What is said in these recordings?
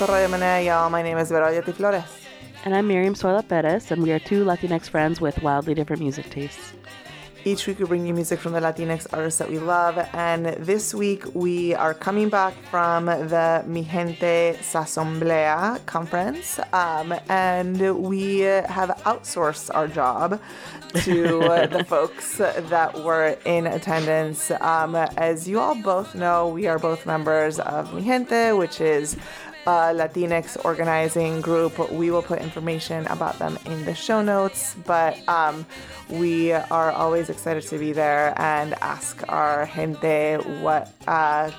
A Radio Menea, y'all. My name is Ayeti Flores. And I'm Miriam Zoila Perez, and we are two Latinx friends with wildly different music tastes. Each week we bring you music from the Latinx artists that we love, and this week we are coming back from the Mijente Sasomblea conference, um, and we have outsourced our job to the folks that were in attendance. Um, as you all both know, we are both members of Mijente, which is Latinx organizing group. We will put information about them in the show notes, but um, we are always excited to be there and ask our gente what uh,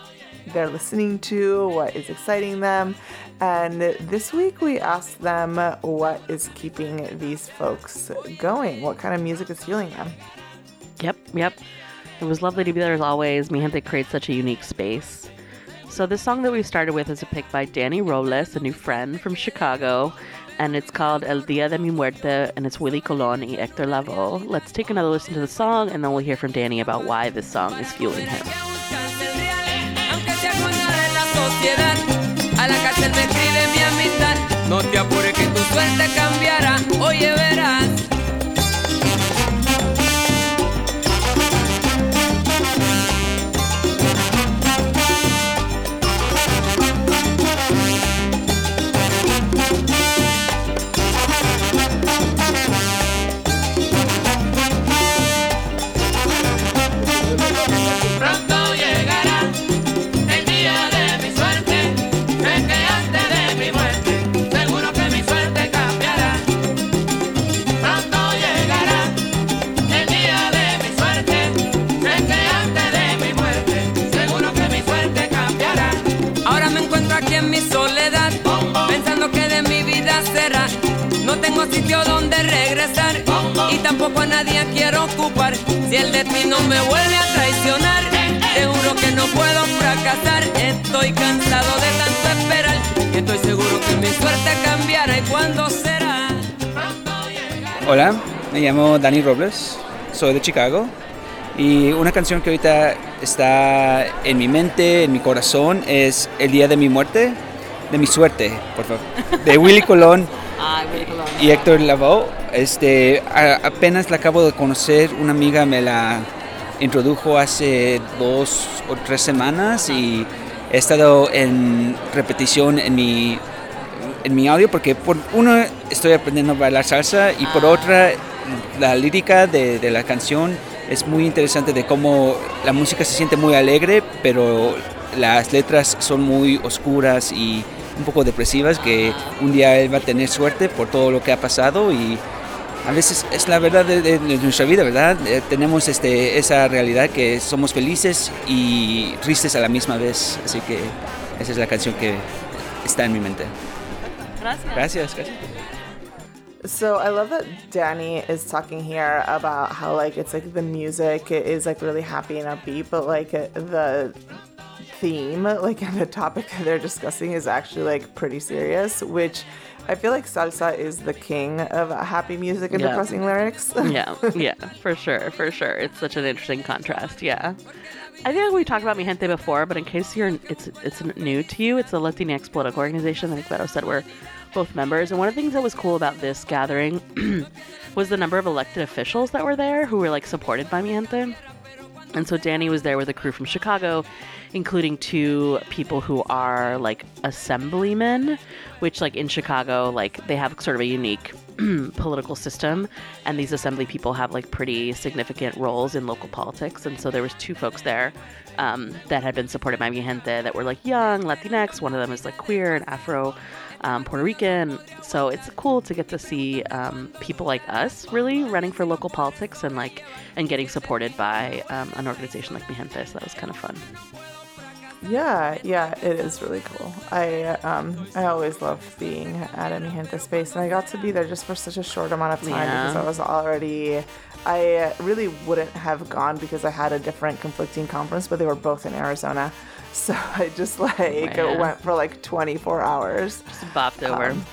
they're listening to, what is exciting them. And this week we asked them what is keeping these folks going, what kind of music is fueling them. Yep, yep. It was lovely to be there as always. Mijente creates such a unique space. So this song that we started with is a pick by Danny Robles, a new friend from Chicago, and it's called El Dia de mi Muerte, and it's Willie Colon y Hector Lavoe. Let's take another listen to the song, and then we'll hear from Danny about why this song is fueling him. Cuándo será? Hola, me llamo Dani Robles, soy de Chicago y una canción que ahorita está en mi mente, en mi corazón, es El Día de mi Muerte, de mi suerte, por favor, de Willy Colón y Héctor Lavoe. Este, a- apenas la acabo de conocer, una amiga me la introdujo hace dos o tres semanas y he estado en repetición en mi en mi audio porque por uno estoy aprendiendo a bailar salsa y por otra la lírica de, de la canción es muy interesante de cómo la música se siente muy alegre pero las letras son muy oscuras y un poco depresivas que un día él va a tener suerte por todo lo que ha pasado y a veces es la verdad de, de- de nuestra vida, ¿verdad? Eh, tenemos este, esa realidad que somos felices y tristes a la misma vez. Así que esa es la canción que está en mi mente. Gracias, gracias. So I love that Danny is talking here about how like it's like the music is like really happy and upbeat, but like the theme, like the topic that they're discussing is actually like pretty serious, which I feel like salsa is the king of happy music and Yeah. depressing lyrics. yeah, yeah, for sure, for sure. It's such an interesting contrast. Yeah, I think we talked about Mijente before, but in case you're it's it's new to you, it's a Latinx political organization. I think Beto said we're both members, and one of the things that was cool about this gathering was the number of elected officials that were there who were like supported by Mijente. And so Danny was there with a crew from Chicago, including two people who are like assemblymen, which like in Chicago, like they have sort of a unique political system, and these assembly people have like pretty significant roles in local politics. And so there was two folks there um, that had been supported by Mijente that were like young Latinx. One of them is like queer and Afro. Um, Puerto Rican, so it's cool to get to see um, people like us really running for local politics and like and getting supported by um, an organization like Mijente. So that was kind of fun. Yeah, yeah, it is really cool. I um I always love being at a Mijente space, and I got to be there just for such a short amount of time Yeah. because I was already. I really wouldn't have gone because I had a different conflicting conference, but they were both in Arizona, so I just like Yeah. went for like 24 hours. Just bopped over. Um,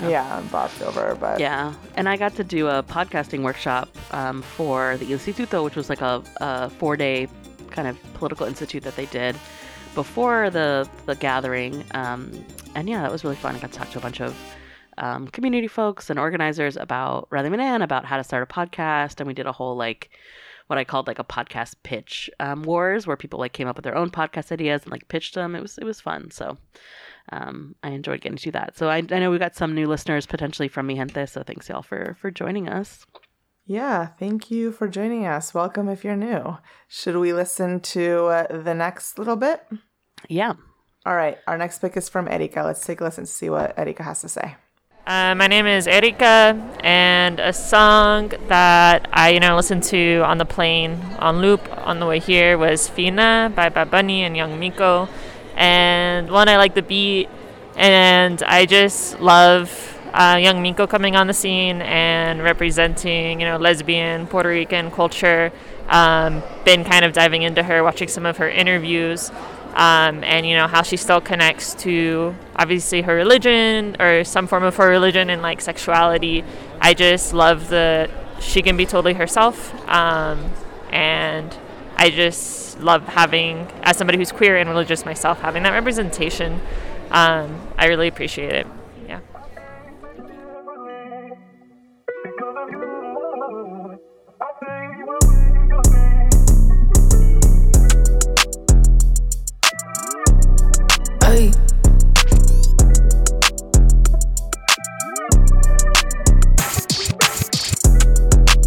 yeah. Yeah, and bopped over, but Yeah, and I got to do a podcasting workshop um, for the Instituto, which was like a, a four-day kind of political institute that they did before the the gathering. Um, and yeah, that was really fun. I got to talk to a bunch of um, community folks and organizers about Radio Menea, about how to start a podcast, and we did a whole like what I called like a podcast pitch um, wars, where people like came up with their own podcast ideas and like pitched them. It was it was fun. So um, I enjoyed getting to do that. So I, I know we got some new listeners potentially from Mijente. So thanks y'all for for joining us. Yeah, thank you for joining us. Welcome if you're new. Should we listen to uh, the next little bit? Yeah. All right, our next pick is from Erika. Let's take a listen to see what Erika has to say. Uh, my name is Erika, and a song that I, you know, listened to on the plane on loop on the way here was "Fina" by Bad Bunny and Young Miko. And one, I like the beat, and I just love uh, young Miko coming on the scene and representing, you know, lesbian Puerto Rican culture. Um, been kind of diving into her, watching some of her interviews, um, and you know how she still connects to obviously her religion or some form of her religion and like sexuality. I just love the she can be totally herself, um, and I just love having as somebody who's queer and religious myself having that representation. Um, I really appreciate it.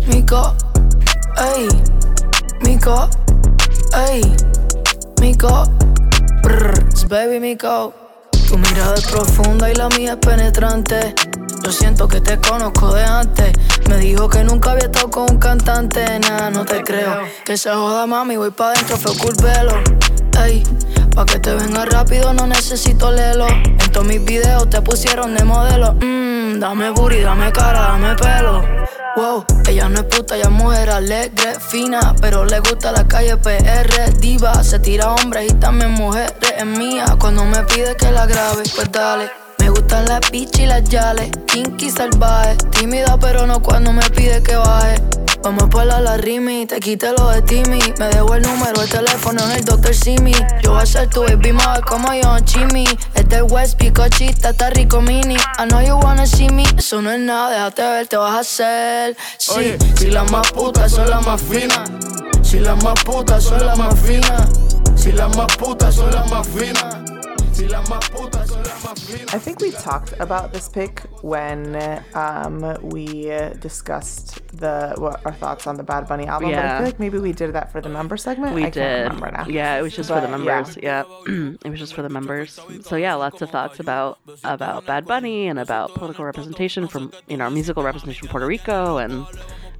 Mico, ey, Mico, ey, Mico, brr, baby Mico. Tu mirada es profunda y la mía es penetrante. Yo siento que te conozco de antes. Me dijo que nunca había estado con un cantante. Nah, no te creo. Que se joda, mami, voy pa' dentro, fue culpelo. Ey, pa' que te venga rápido, no necesito lelo. En todos mis videos te pusieron de modelo. Mmm, dame booty, dame cara, dame pelo. Wow, ella no es puta, ella es mujer alegre, fina, pero le gusta la calle PR, diva, se tira hombres y también mujeres, es mía, cuando me pide que la grabe, pues dale. Me gustan las bitch y las yales, kinky salvaje, tímida pero no cuando me pide que baje. Vamos por la la rimi, te quite lo de Timmy. Me debo el número de teléfono en el Dr. Simi. Yo voy a ser tu baby mother como yo, Jimmy. Es del West, picochita, está rico mini. I know you wanna see me. Eso no es nada, déjate ver, te vas a hacer. Sí, finas. Si las más putas son las más finas. Si las más putas son las más finas. Si las más putas son las más finas. I think we talked about this pick when um, we discussed the what our thoughts on the Bad Bunny album. But I feel like maybe we did that for the member segment. We I did. Can't remember now. Yeah, it was just for the But, yeah. members. Yeah, it was just for the members. So yeah, lots of thoughts about about Bad Bunny and about political representation from you know musical representation from Puerto Rico and.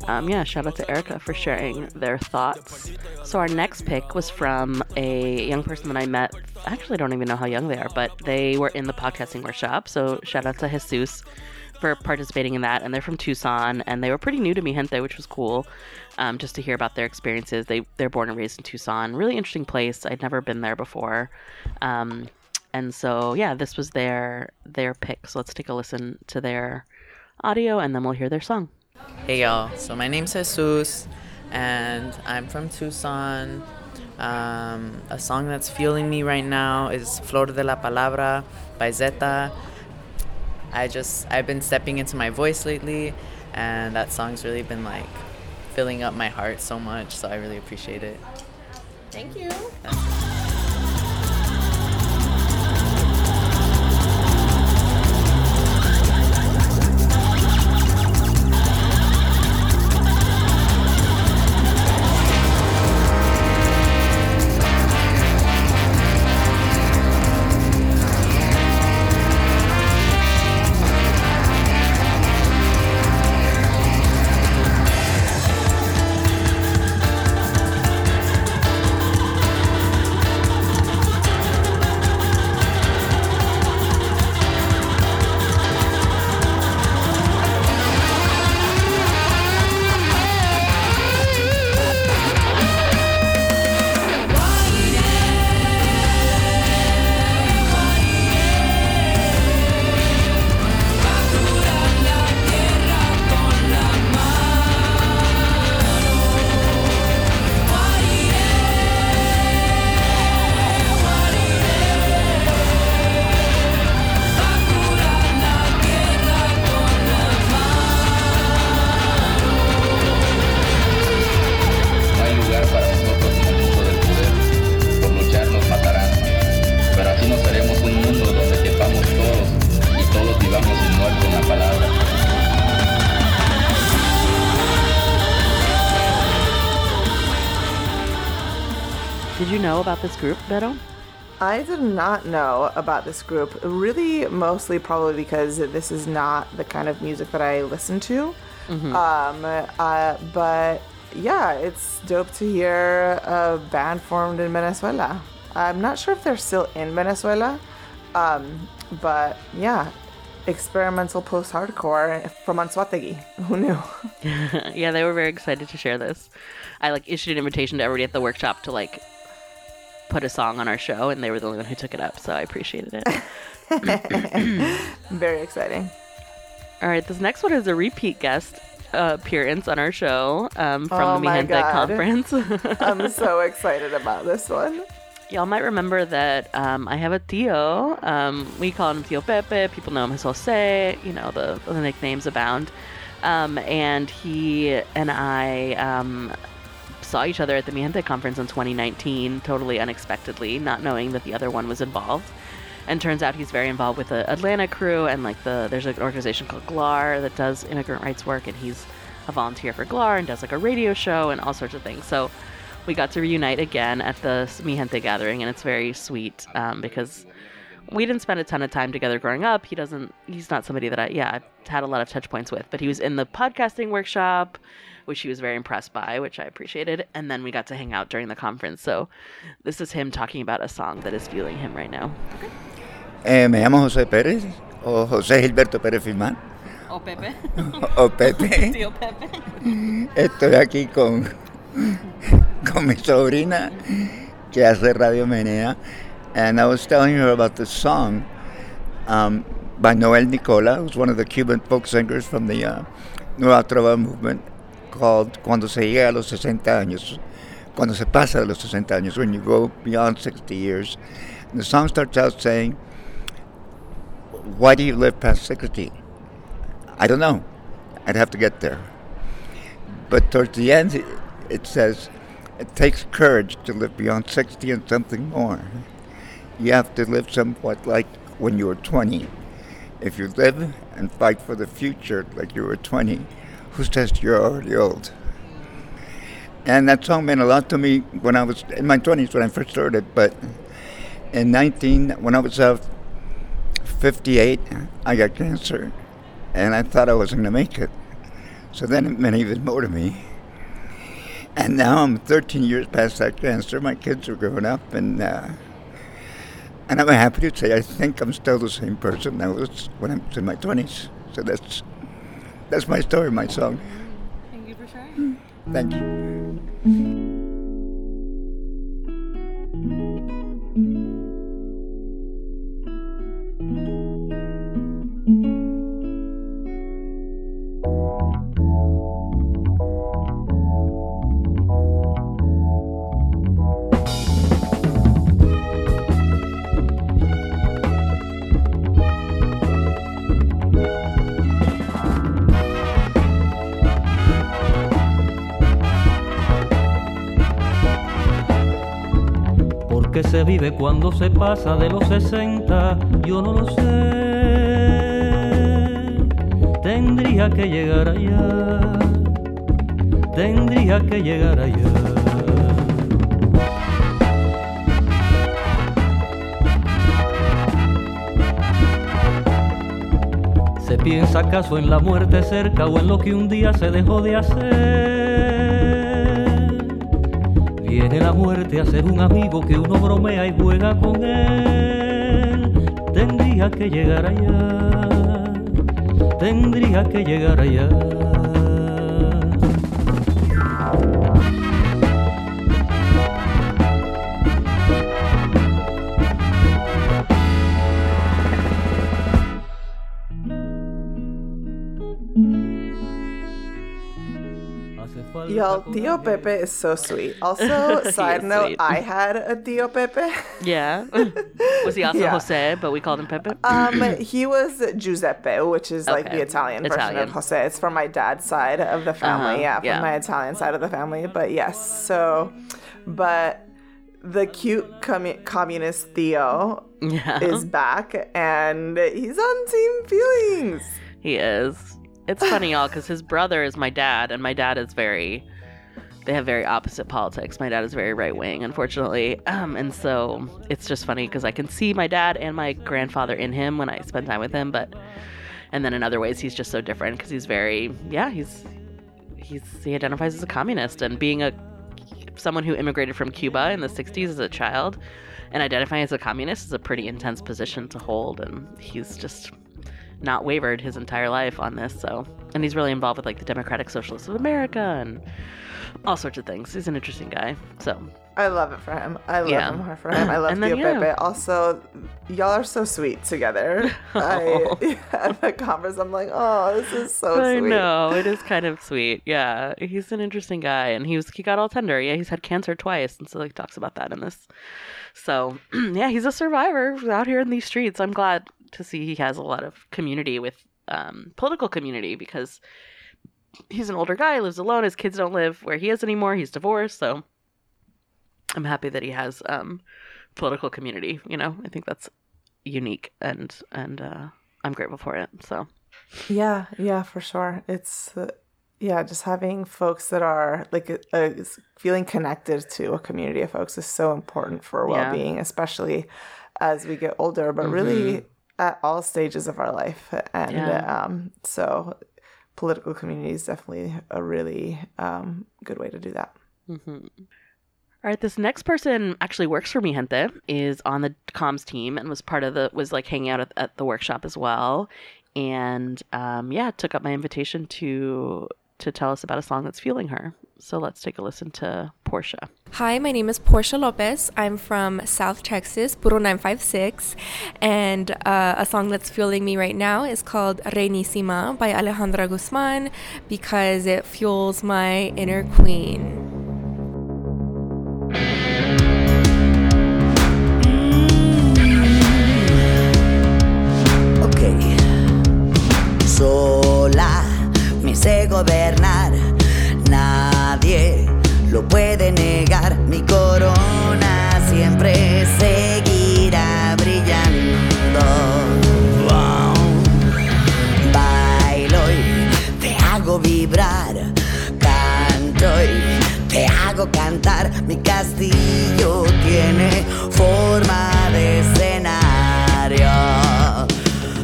Um, yeah, shout out to Erica for sharing their thoughts. So our next pick was from a young person that I met. Actually, don't even know how young they are, but they were in the podcasting workshop. So shout out to Jesus for participating in that. And they're from Tucson, and they were pretty new to Mijente, which was cool. Um, just to hear about their experiences. They they're born and raised in Tucson. Really interesting place. I'd never been there before. Um, and so yeah, this was their their pick. So let's take a listen to their audio, and then we'll hear their song. Hey y'all, so my name's Jesus and I'm from Tucson. Um, a song that's fueling me right now is Flor de la Palabra by Zeta. I just, I've been stepping into my voice lately and that song's really been like filling up my heart so much, so I really appreciate it. Thank you. Know about this group, Beto? I did not know about this group, really, mostly probably because this is not the kind of music that I listen to. Um, uh, but yeah, it's dope to hear a band formed in Venezuela. I'm not sure if they're still in Venezuela, um, but yeah, experimental post hardcore from Anzoátegui. Who knew? yeah, they were very excited to share this. I like issued an invitation to everybody at the workshop to like put a song on our show, and they were the only one who took it up, so I appreciated it. Very exciting. All right, this next one is a repeat guest uh, appearance on our show um, from Oh the Mi my conference. I'm so excited about this one. Y'all might remember that um, I have a Tio. Um, we call him Tio Pepe. People know him as Jose. You know, the, the nicknames abound. Um, and he and I um, saw each other at the Mijente conference in 2019, totally unexpectedly, not knowing that the other one was involved. And turns out he's very involved with the Atlanta crew and like the there's an organization called GLAHR that does immigrant rights work, and he's a volunteer for GLAHR and does like a radio show and all sorts of things. So we got to reunite again at the Mijente gathering, and it's very sweet um, because we didn't spend a ton of time together growing up. He doesn't. He's not somebody that I yeah I've had a lot of touch points with, but he was in the podcasting workshop, which he was very impressed by, which I appreciated. And then we got to hang out during the conference. So this is him talking about a song that is fueling him right now. Eh, me llamo José Pérez o José Gilberto Pérez Filmán Oh Pepe, o Pepe. tío Pepe. Estoy aquí con, con mi sobrina que hace Radio Menea. And I was telling her about this song um, by Noel Nicola, who's one of the Cuban folk singers from the uh, Nueva Trova movement, called Cuando se llega a los 60 años. Cuando se pasa de los 60 años, when you go beyond 60 years. And the song starts out saying, Why do you live past 60? I don't know. I'd have to get there. But towards the end, it says, it takes courage to live beyond 60 and something more. You have to live somewhat like when you were 20. If you live and fight for the future like you were 20, who says you're already old? And that song meant a lot to me when I was in my 20s when I first heard it. But in 19, when I was uh, 58, I got cancer. And I thought I wasn't going to make it. So then it meant even more to me. And now I'm 13 years past that cancer. My kids are growing up, and uh, and I'm happy to say I think I'm still the same person I was when I'm in my 20s. So that's that's my story, my song. Thank you for sharing. Thank you. Vive cuando se pasa de los 60? Yo no lo sé. Tendría que llegar allá. Tendría que llegar allá. ¿Se piensa acaso en la muerte cerca o en lo que un día se dejó de hacer? Viene la muerte a ser un amigo que uno bromea y juega con él. Tendría que llegar allá. Tendría que llegar allá. Y'all, con Tio Pepe is so sweet. Also, side note, sweet. I had a Tio Pepe. Yeah. Was he also Yeah. Jose, but we called him Pepe? Um, he was Giuseppe, which is like the Italian, version of Jose. It's from my dad's side of the family. Uh-huh, Yeah, from yeah. my Italian side of the family. But yes, so, but the cute commu- communist Tio yeah. is back, and he's on Team Feelings. He is. It's funny, y'all, because his brother is my dad, and my dad is very they have very opposite politics. My dad is very right wing, unfortunately, um, and so it's just funny because I can see my dad and my grandfather in him when I spend time with him, but and then in other ways he's just so different because he's very yeah he's he's he identifies as a communist and being a someone who immigrated from Cuba in the 60s as a child and identifying as a communist is a pretty intense position to hold and he's just not wavered his entire life on this so and he's really involved with like the Democratic Socialists of America and all sorts of things. He's an interesting guy. So I love it for him. I love Yeah. him for him. I love Tio yeah. Pepe. Also, y'all are so sweet together. Oh. I at the conference, I'm like, oh, this is so I sweet. know it is kind of sweet. Yeah, he's an interesting guy, and he was he got all tender. Yeah, he's had cancer twice, and so he talks about that in this. So yeah, he's a survivor out here in these streets. I'm glad to see he has a lot of community with um, political community because he's an older guy, lives alone. His kids don't live where he is anymore. He's divorced, so I'm happy that he has um, political community. You know, I think that's unique, and and uh, I'm grateful for it. So. Yeah, yeah, for sure. It's uh, yeah, just having folks that are like uh, feeling connected to a community of folks is so important for well-being, especially as we get older, but really at all stages of our life. And Yeah. um, so, political community is definitely a really um, good way to do that. All right, this next person actually works for Mijente, is on the comms team and was part of the was like hanging out at, at the workshop as well, and um, yeah, took up my invitation to to tell us about a song that's fueling her. So let's take a listen to Portia. Hi, my name is Portia Lopez. I'm from South Texas, Puro 956. And uh, a song that's fueling me right now is called Reinísima by Alejandra Guzman because it fuels my inner queen. Ok. Sola me sé gobernar, cantar. Mi castillo tiene forma de escenario.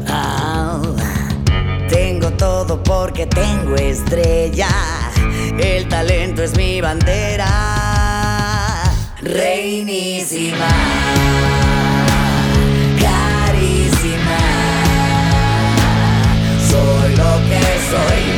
Ah, tengo todo porque tengo estrella. El talento es mi bandera. Reinísima. Carísima. Soy lo que soy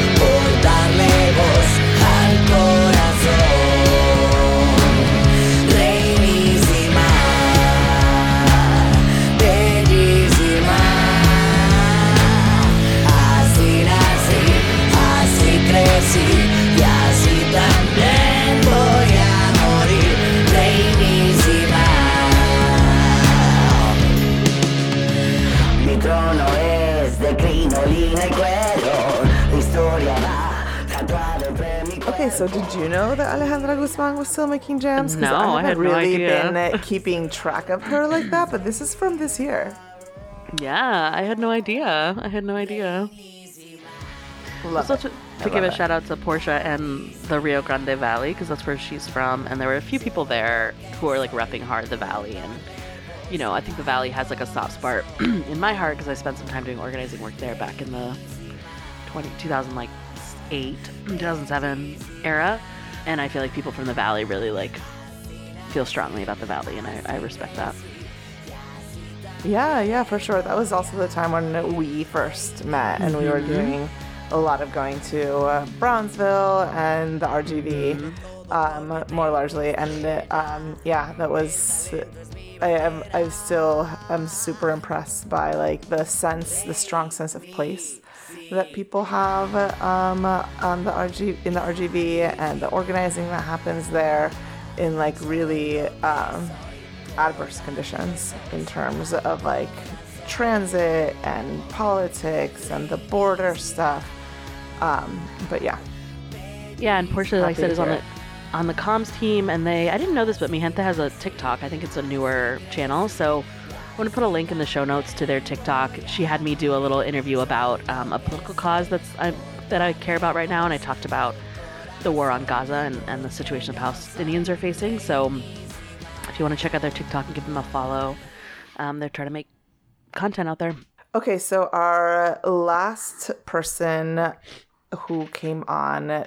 Mi trono es de crinolina y cuero. La historia va tatuada entre mi Okay, so did you know that Alejandra Guzman was still making jams? 'Cause No, I I had haven't no really idea. been uh, keeping track of her like that, but this is from this year. Yeah, I had no idea. I had no idea. Love Also it. to, to give love a it. shout out to Portia and the Rio Grande Valley because that's where she's from, and there were a few people there who are like repping hard the valley, and you know I think the valley has like a soft spot in my heart because I spent some time doing organizing work there back in the 20, 2008, 2007 era, and I feel like people from the valley really like feel strongly about the valley, and I, I respect that. Yeah, yeah, for sure. That was also the time when we first met, and we were Mhm. doing a lot of going to uh, Brownsville and the RGV, um, more largely. And um, yeah, that was. I am. I still am super impressed by like the sense, the strong sense of place that people have um, on the RG in the RGV and the organizing that happens there in like really um, adverse conditions in terms of like transit and politics and the border stuff. Um, but yeah, Yeah, and Portia, like I said, is on hear the on the comms team, and they I didn't know this, but Mijente has a TikTok. I think it's a newer channel, so I'm gonna put a link in the show notes to their TikTok. She had me do a little interview about um, a political cause that's I, that I care about right now, and I talked about the war on Gaza and, and the situation the Palestinians are facing. So if you want to check out their TikTok and give them a follow, um, they're trying to make content out there. Okay, so our last person who came on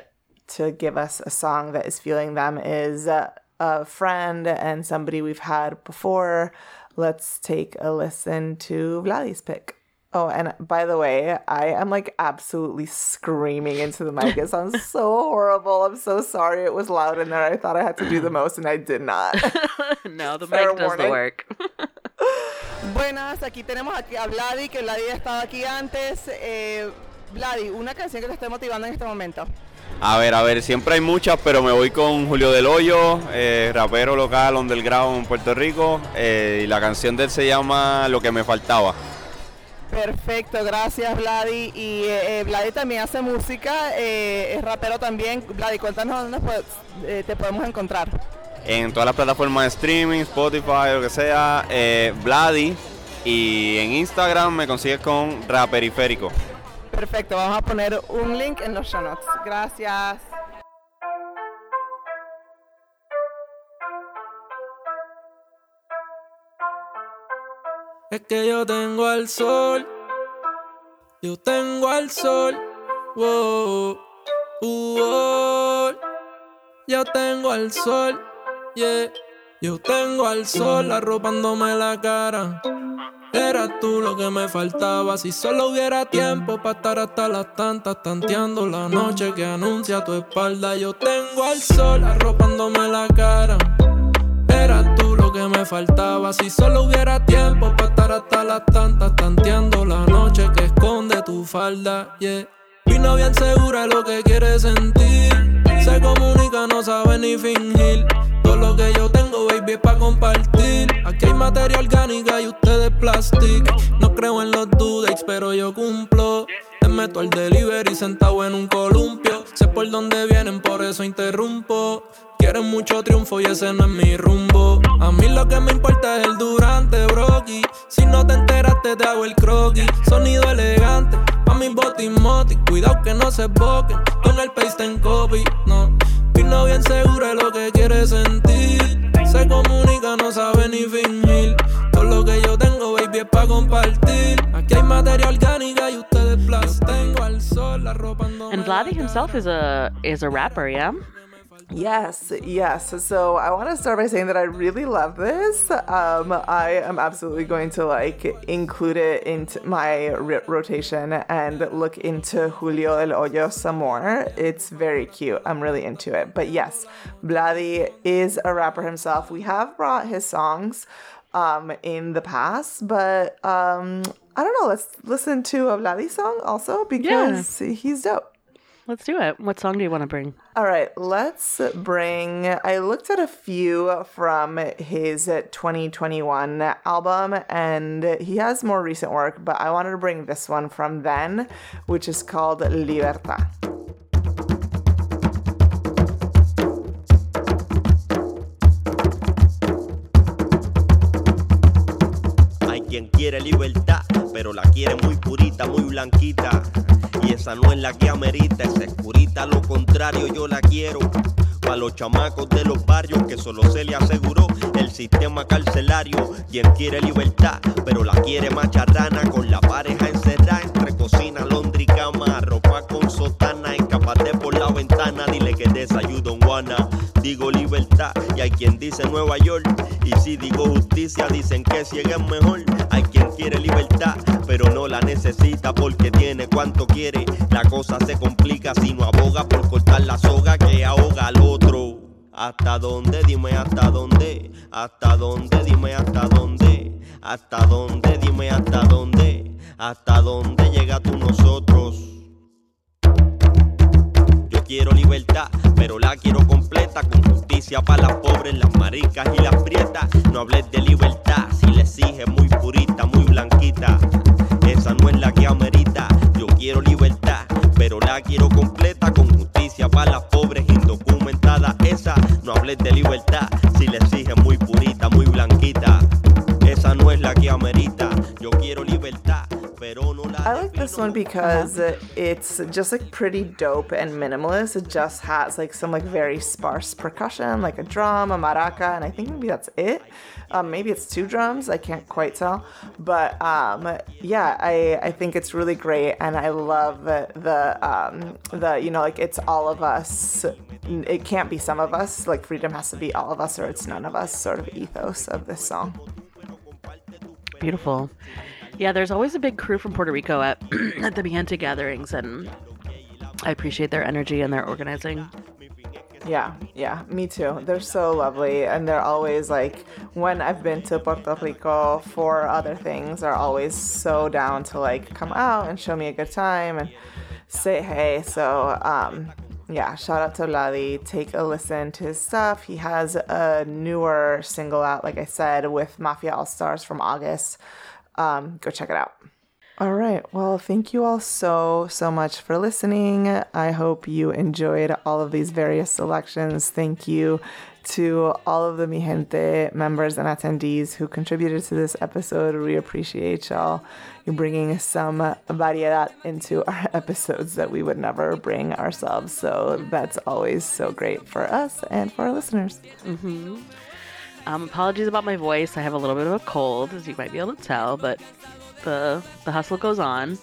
to give us a song that is feeling them is uh, a friend and somebody we've had before. Let's take a listen to Vladi's pick. Oh, and by the way, I am like absolutely screaming into the mic. It sounds so horrible. I'm so sorry. It was loud in there. I thought I had to do the most, and I did not. no, the Fair mic does the work. Buenas, aquí tenemos aquí a Vladi, que Vladi ha estado aquí antes. Vladi, una canción que te esté motivando en este momento. A ver, a ver, siempre hay muchas, pero me voy con Julio Del Hoyo, eh, rapero local underground en Puerto Rico, eh, y la canción de él se llama Lo que me faltaba. Perfecto, gracias Vladi. Y eh, eh, Vladi también hace música, es rapero también. Vladi, cuéntanos dónde te podemos encontrar. En todas las plataformas de streaming, Spotify, lo que sea, Vladi, y en Instagram me consigues con Raperiférico. Perfecto, vamos a poner un link en los show notes. Gracias. Es que yo tengo al sol, yo tengo al sol, wow, uh, oh. yo tengo al sol, yeah, yo tengo al sol arropándome la cara. Eras tú lo que me faltaba, si solo hubiera tiempo para estar hasta las tantas, tanteando la noche que anuncia tu espalda. Yo tengo al sol arropándome la cara. Eras tú lo que me faltaba. Si solo hubiera tiempo para estar hasta las tantas, tanteando la noche que esconde tu falda. Yeah. Vino bien segura lo que quiere sentir. Se comunica, no sabe ni fingir. Todo lo que yo tengo, baby, es pa' compartir. Aquí hay materia orgánica y ustedes plastic. No creo en los due dates, pero yo cumplo. Te meto al delivery sentado en un columpio. Sé por dónde vienen, por eso interrumpo. Quieren mucho triunfo y ese no es mi rumbo. A mí lo que me importa es el durante, broki. Si no te enteraste, te hago el croquis. Sonido elegante, pa' mis botimoti. Cuidado que no se boquen con el paste en copy. No, vino bien segura de lo que quiere sentir. Se comunica, no sabe ni fingir. Todo lo que yo tengo, baby, es pa' compartir. Aquí hay materia orgánica y ustedes plas. Tengo al sol arropando. And Vladi himself is a is a rapper, yeah. Yes, yes. So I want to start by saying that I really love this. Um, I am absolutely going to like include it into my ri rotation and look into Julio El Hoyo some more. It's very cute. I'm really into it. But yes, Vladi is a rapper himself. We have brought his songs um, in the past, but um, I don't know. Let's listen to a Vladi song also because he's dope. Let's do it. What song do you want to bring? All right, let's bring. I looked at a few from his 2021 album, and he has more recent work, but I wanted to bring this one from then, which is called Libertad. Hay quien quiere libertad, pero la quiere muy purita, muy blanquita. Esa no es la que amerita, esa es purita, lo contrario yo la quiero. Para los chamacos de los barrios que solo se le aseguró el sistema carcelario. Quien quiere libertad, pero la quiere macharrana con la pareja encerrada entre cocina, londra y cama. Ropa con sotana, escapate por la ventana, dile Digo libertad y hay quien dice Nueva York. Y si digo justicia, dicen que ciega es mejor. Hay quien quiere libertad, pero no la necesita porque tiene cuanto quiere. La cosa se complica si no aboga por cortar la soga que ahoga al otro. ¿Hasta dónde? Dime hasta dónde. ¿Hasta dónde? Dime hasta dónde. ¿Hasta dónde? Dime hasta dónde. ¿Hasta dónde llega tú nosotros? Yo quiero libertad, pero la quiero completa con justicia para las pobres, las maricas y las prietas. No hables de libertad si le exige muy purita, muy blanquita. Esa no es la que amerita. Yo quiero libertad, pero la quiero completa con justicia para las pobres indocumentadas. Esa no hables de libertad si le exige muy purita, muy blanquita. Esa no es la que amerita. Yo quiero libertad, I like this one because it's just like pretty dope and minimalist. It just has like some like very sparse percussion, like a drum, a maraca, and I think maybe that's it. Um, maybe it's two drums. I can't quite tell, but um, yeah, I I think it's really great, and I love the um, the you know like it's all of us. It can't be some of us. Like freedom has to be all of us, or it's none of us. Sort of ethos of this song. Beautiful. Yeah, there's always a big crew from Puerto Rico at at the Mijente gatherings, and I appreciate their energy and their organizing. Yeah, yeah, me too. They're so lovely, and they're always like when I've been to Puerto Rico for other things, are always so down to like come out and show me a good time and say hey. So um, yeah, shout out to Vladi. Take a listen to his stuff. He has a newer single out, like I said, with Mafia All Stars from August. Um, go check it out. All right. Well, thank you all so, so much for listening. I hope you enjoyed all of these various selections. Thank you to all of the Mijente members and attendees who contributed to this episode. We appreciate y'all. You're bringing some variedad into our episodes that we would never bring ourselves. So that's always so great for us and for our listeners. Mm-hmm. Um, apologies about my voice. I have a little bit of a cold, as you might be able to tell, but the the hustle goes on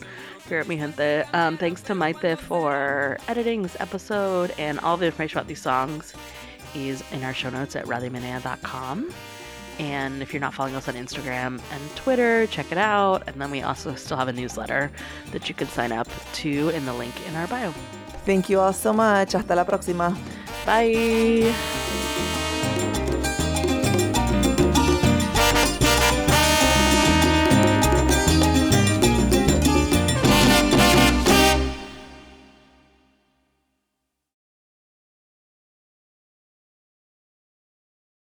here at Mijente. Um, thanks to Maite for editing this episode, and all the information about these songs is in our show notes at radiomenea.com. And if you're not following us on Instagram and Twitter, check it out. And then we also still have a newsletter that you can sign up to in the link in our bio. Thank you all so much. Hasta la próxima. Bye.